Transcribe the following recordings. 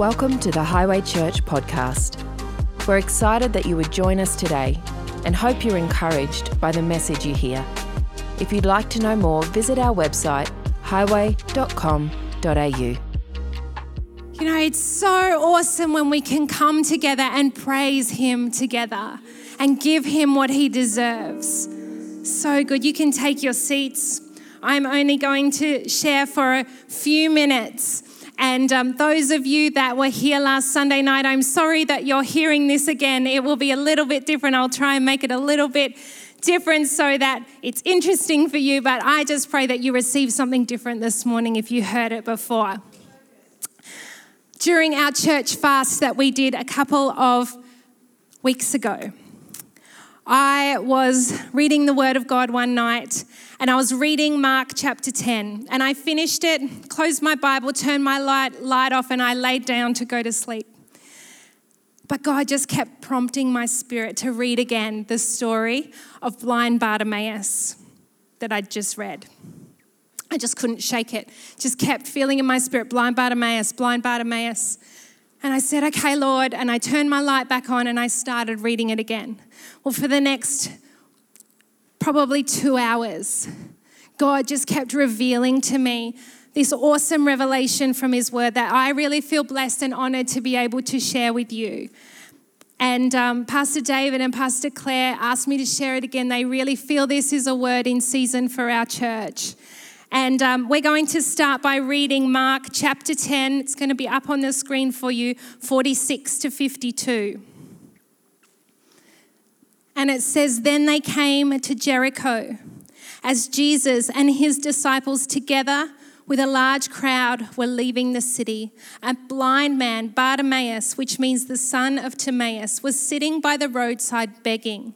Welcome to the Highway Church podcast. We're excited that you would join us today and hope you're encouraged by the message you hear. If you'd like to know more, visit our website highway.com.au. You know, it's so awesome when we can come together and praise Him together and give Him what He deserves. So good. You can take your seats. I'm only going to share for a few minutes and um, those of you that were here last Sunday night, I'm sorry that you're hearing this again. It will be a little bit different. I'll try and make it a little bit different so that it's interesting for you, but I just pray that you receive something different this morning if you heard it before. During our church fast that we did a couple of weeks ago, I was reading the Word of God one night and I was reading Mark chapter 10. And I finished it, closed my Bible, turned my light, light off, and I laid down to go to sleep. But God just kept prompting my spirit to read again the story of blind Bartimaeus that I'd just read. I just couldn't shake it. Just kept feeling in my spirit, blind Bartimaeus, blind Bartimaeus. And I said, okay, Lord. And I turned my light back on and I started reading it again. Well, for the next probably two hours, God just kept revealing to me this awesome revelation from His Word that I really feel blessed and honored to be able to share with you. And um, Pastor David and Pastor Claire asked me to share it again. They really feel this is a word in season for our church. And um, we're going to start by reading Mark chapter 10. It's going to be up on the screen for you, 46 to 52. And it says, Then they came to Jericho as Jesus and his disciples together with a large crowd were leaving the city. A blind man, Bartimaeus, which means the son of Timaeus, was sitting by the roadside begging.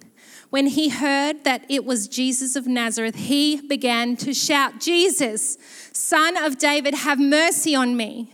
When he heard that it was Jesus of Nazareth, he began to shout, Jesus, son of David, have mercy on me.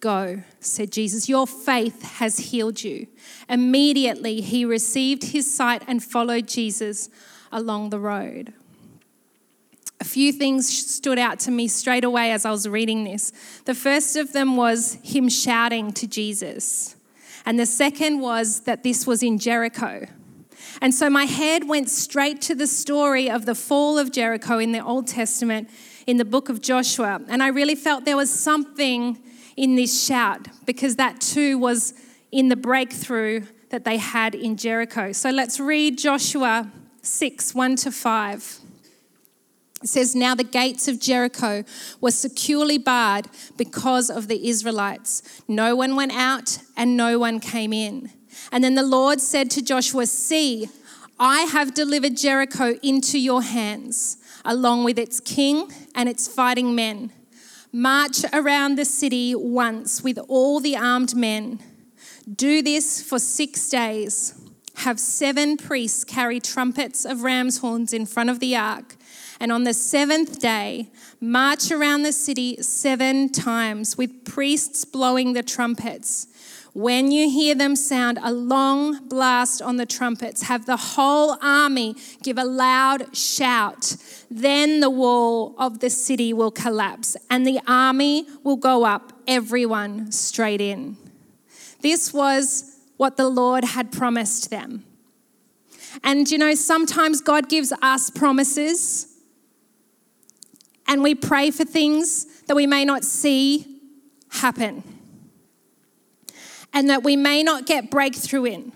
Go, said Jesus, your faith has healed you. Immediately he received his sight and followed Jesus along the road. A few things stood out to me straight away as I was reading this. The first of them was him shouting to Jesus, and the second was that this was in Jericho. And so my head went straight to the story of the fall of Jericho in the Old Testament in the book of Joshua. And I really felt there was something in this shout because that too was in the breakthrough that they had in Jericho. So let's read Joshua 6 1 to 5. It says, Now the gates of Jericho were securely barred because of the Israelites. No one went out and no one came in. And then the Lord said to Joshua, See, I have delivered Jericho into your hands, along with its king and its fighting men. March around the city once with all the armed men. Do this for six days. Have seven priests carry trumpets of ram's horns in front of the ark. And on the seventh day, march around the city seven times with priests blowing the trumpets. When you hear them sound a long blast on the trumpets, have the whole army give a loud shout. Then the wall of the city will collapse and the army will go up, everyone straight in. This was what the Lord had promised them. And you know, sometimes God gives us promises and we pray for things that we may not see happen and that we may not get breakthrough in.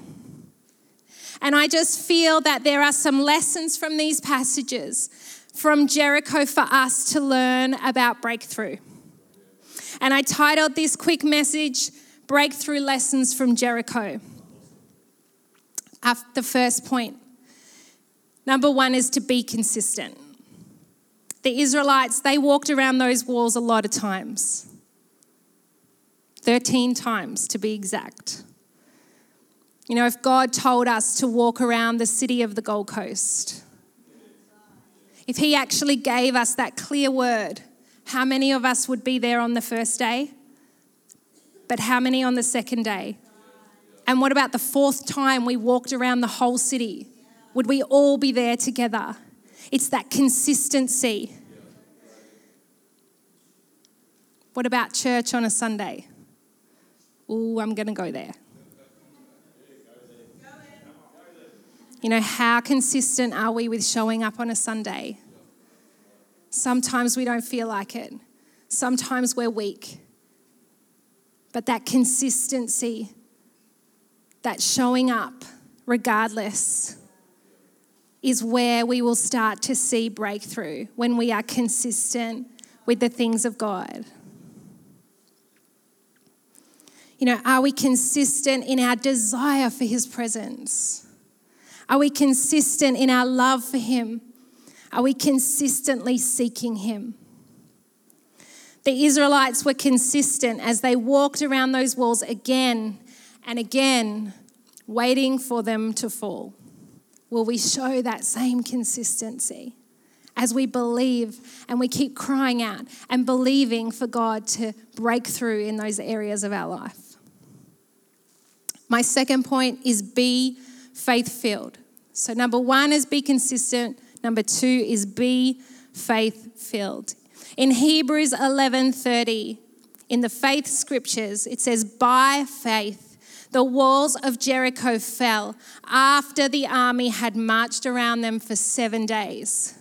And I just feel that there are some lessons from these passages from Jericho for us to learn about breakthrough. And I titled this quick message, Breakthrough Lessons from Jericho. After the first point. Number one is to be consistent. The Israelites, they walked around those walls a lot of times. 13 times to be exact. You know, if God told us to walk around the city of the Gold Coast, if He actually gave us that clear word, how many of us would be there on the first day? But how many on the second day? And what about the fourth time we walked around the whole city? Would we all be there together? It's that consistency. What about church on a Sunday? Oh, I'm going to go there. You know, how consistent are we with showing up on a Sunday? Sometimes we don't feel like it, sometimes we're weak. But that consistency, that showing up regardless, is where we will start to see breakthrough when we are consistent with the things of God. You know, are we consistent in our desire for His presence? Are we consistent in our love for Him? Are we consistently seeking Him? The Israelites were consistent as they walked around those walls again and again, waiting for them to fall. Will we show that same consistency as we believe and we keep crying out and believing for God to break through in those areas of our life? My second point is be faith filled. So, number one is be consistent. Number two is be faith filled. In Hebrews 11:30, in the faith scriptures, it says, "By faith, the walls of Jericho fell after the army had marched around them for seven days."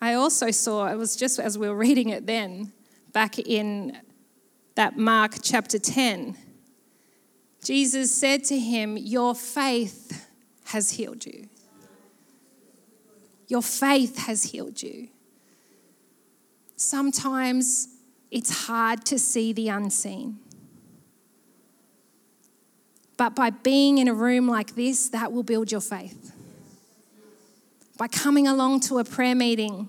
I also saw, it was just as we were reading it then, back in that Mark chapter 10, Jesus said to him, Your faith has healed you. Your faith has healed you. Sometimes it's hard to see the unseen. But by being in a room like this, that will build your faith. By coming along to a prayer meeting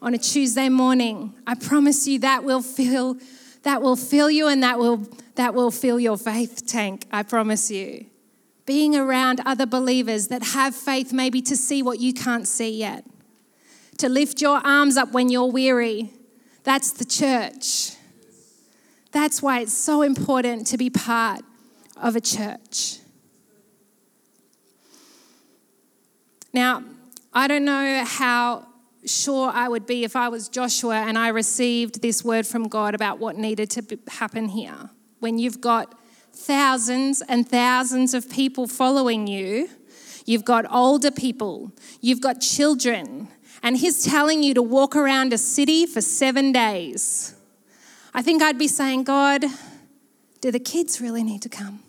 on a Tuesday morning, I promise you that will fill that will fill you and that will that will fill your faith tank, I promise you. Being around other believers that have faith, maybe to see what you can't see yet, to lift your arms up when you're weary. That's the church. That's why it's so important to be part of a church. Now, I don't know how sure I would be if I was Joshua and I received this word from God about what needed to happen here when you've got thousands and thousands of people following you, you've got older people, you've got children, and He's telling you to walk around a city for seven days. I think I'd be saying, God, do the kids really need to come?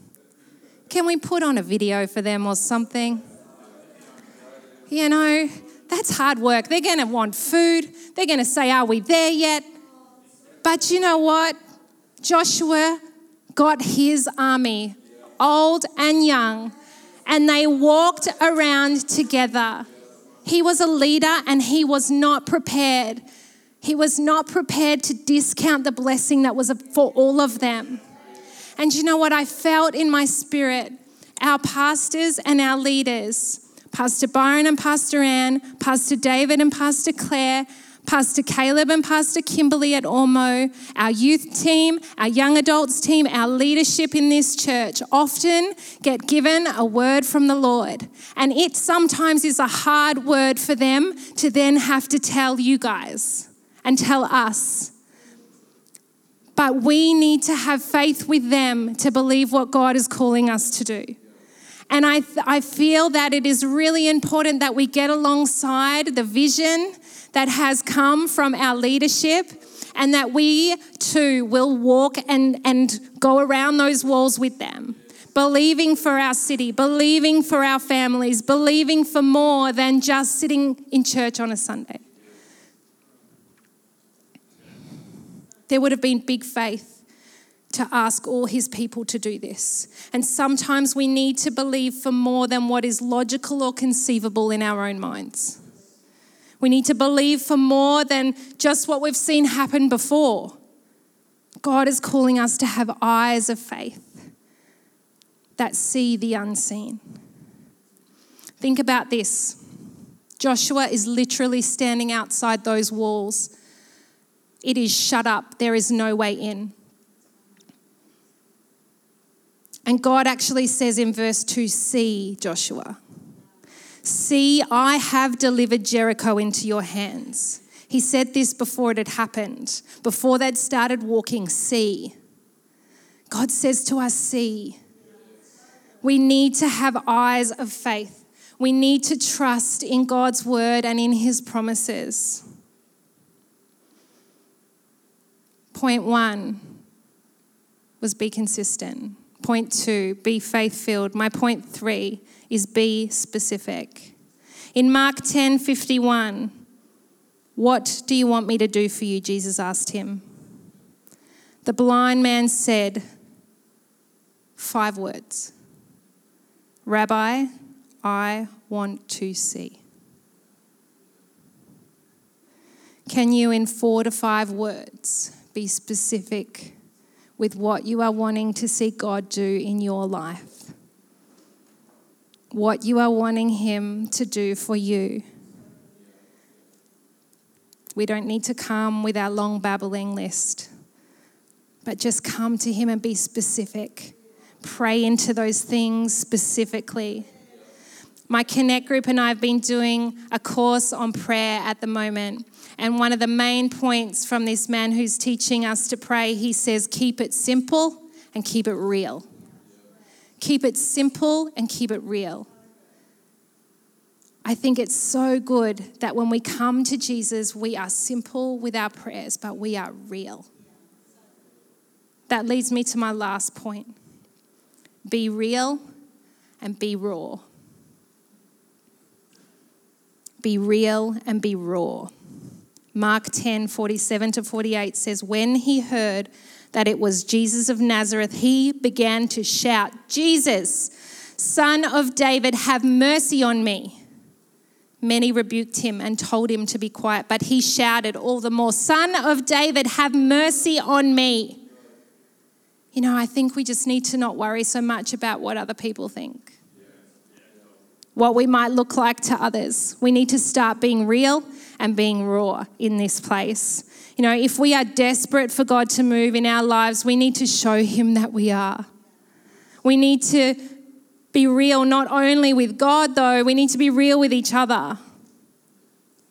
Can we put on a video for them or something? You know, that's hard work. They're going to want food. They're going to say, Are we there yet? But you know what? Joshua got his army, old and young, and they walked around together. He was a leader and he was not prepared. He was not prepared to discount the blessing that was for all of them. And you know what? I felt in my spirit our pastors and our leaders, Pastor Byron and Pastor Ann, Pastor David and Pastor Claire, Pastor Caleb and Pastor Kimberly at Ormeau, our youth team, our young adults team, our leadership in this church often get given a word from the Lord. And it sometimes is a hard word for them to then have to tell you guys and tell us. But we need to have faith with them to believe what God is calling us to do. And I, I feel that it is really important that we get alongside the vision that has come from our leadership and that we too will walk and, and go around those walls with them. Believing for our city, believing for our families, believing for more than just sitting in church on a Sunday. There would have been big faith to ask all his people to do this. And sometimes we need to believe for more than what is logical or conceivable in our own minds. We need to believe for more than just what we've seen happen before. God is calling us to have eyes of faith. that see the unseen. Think about this Joshua is literally standing outside those walls. It is shut up, there is no way in. And God actually says in verse 2 See, Joshua. See, I have delivered Jericho into your hands. He said this before it had happened, before they'd started walking. See. God says to us, See. We need to have eyes of faith. We need to trust in God's word and in his promises. Point one was be consistent. Point two, be faith filled. My point three is be specific. In Mark 10 51, what do you want me to do for you? Jesus asked him. The blind man said, Five words Rabbi, I want to see. Can you, in four to five words, be specific with what you are wanting to see God do in your life? What you are wanting Him to do for you? We don't need to come with our long babbling list, but just come to Him and be specific. Pray into those things specifically. My Connect group and I have been doing a course on prayer at the moment. And one of the main points from this man who's teaching us to pray, he says, keep it simple and keep it real. Keep it simple and keep it real. I think it's so good that when we come to Jesus, we are simple with our prayers, but we are real. That leads me to my last point be real and be raw be real and be raw. Mark 10 47 to 48 says, When he heard that it was Jesus of Nazareth, he began to shout, Jesus, son of David, have mercy on me. Many rebuked him and told him to be quiet, but he shouted all the more, Son of David, have mercy on me. You know, I think we just need to not worry so much about what other people think what we might look like to others. We need to start being real and being raw in this place. You know, if we are desperate for God to move in our lives, we need to show Him that we are. We need to be real not only with God, though, we need to be real with each other.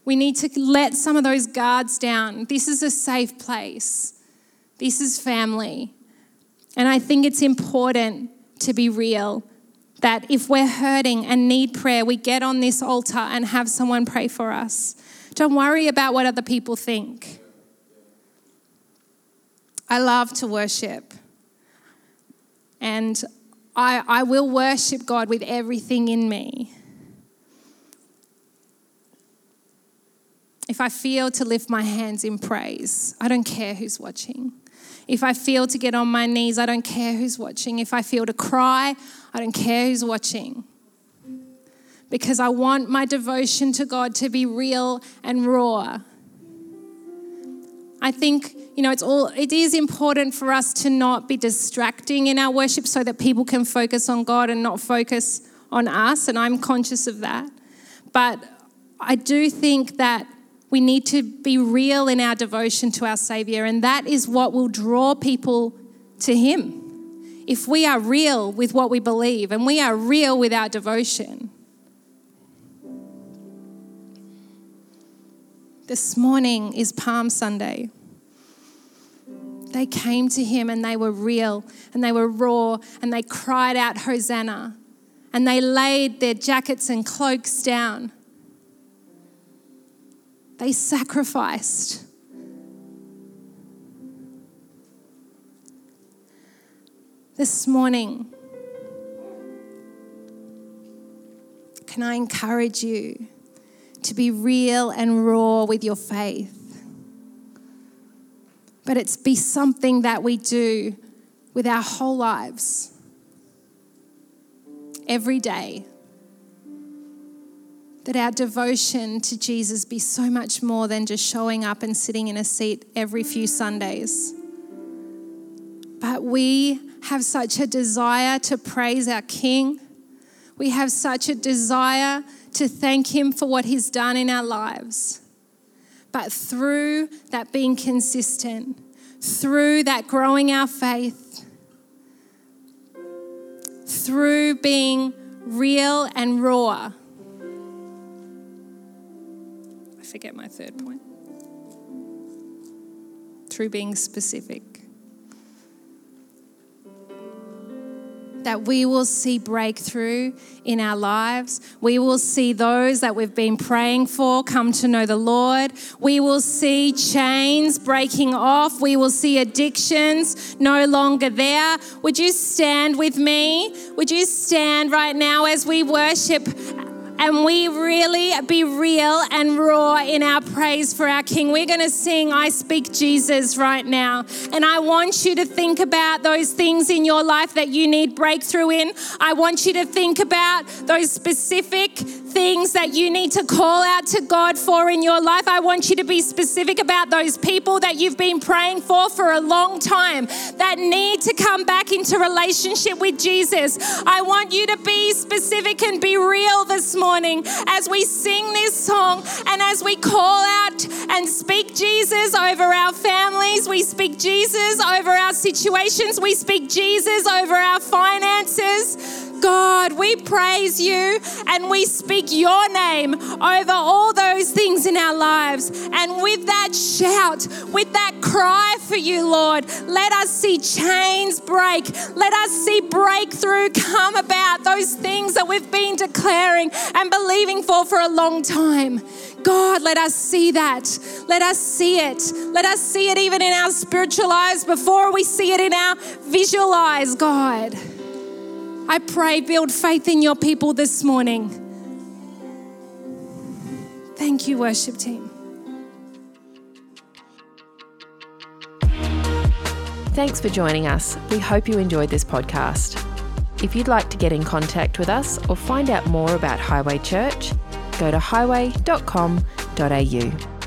We need to let some of those guards down. This is a safe place, this is family. And I think it's important to be real that if we're hurting and need prayer, we get on this altar and have someone pray for us. Don't worry about what other people think. I love to worship. And I, I will worship God with everything in me. If I feel to lift my hands in praise, I don't care who's watching. If I feel to get on my knees, I don't care who's watching. If I feel to cry, I don't care who's watching. Because I want my devotion to God to be real and raw. I think, you know, it's all it is important for us to not be distracting in our worship so that people can focus on God and not focus on us, and I'm conscious of that. But I do think that we need to be real in our devotion to our Savior, and that is what will draw people to Him. If we are real with what we believe and we are real with our devotion. This morning is Palm Sunday. They came to him and they were real and they were raw and they cried out, Hosanna. And they laid their jackets and cloaks down they sacrificed. This morning, can I encourage you to be real and raw with your faith? But it's be something that we do with our whole lives, every day that our devotion to Jesus be so much more than just showing up and sitting in a seat every few Sundays. But we have such a desire to praise our King. We have such a desire to thank Him for what He's done in our lives. But through that being consistent, through that growing our faith, through being real and raw. Forget my third point. Through being specific. that we will see breakthrough in our lives. We will see those that we've been praying for come to know the Lord. We will see chains breaking off. We will see addictions no longer there. Would you stand with me? Would you stand right now as we worship and we really be real and raw in our praise for our King. We're going to sing I Speak Jesus right now. And I want you to think about those things in your life that you need breakthrough in. I want you to think about those specific things that you need to call out to God for in your life. I want you to be specific about those people that you've been praying for for a long time that need to come back into relationship with Jesus. I want you to be specific and be real this morning as we sing this song and as we call out and speak Jesus over our families, we speak Jesus over our situations, we speak Jesus over our finances. God, we praise you and we speak your name over all those things in our lives. And with that shout, with that cry for you, Lord, let us see chains break. Let us see breakthrough come about, those things that we've been declaring and believing for for a long time. God, let us see that. Let us see it. Let us see it even in our spiritual eyes before we see it in our visual eyes, God. I pray, build faith in your people this morning. Thank you, worship team. Thanks for joining us. We hope you enjoyed this podcast. If you'd like to get in contact with us or find out more about Highway Church, go to highway.com.au.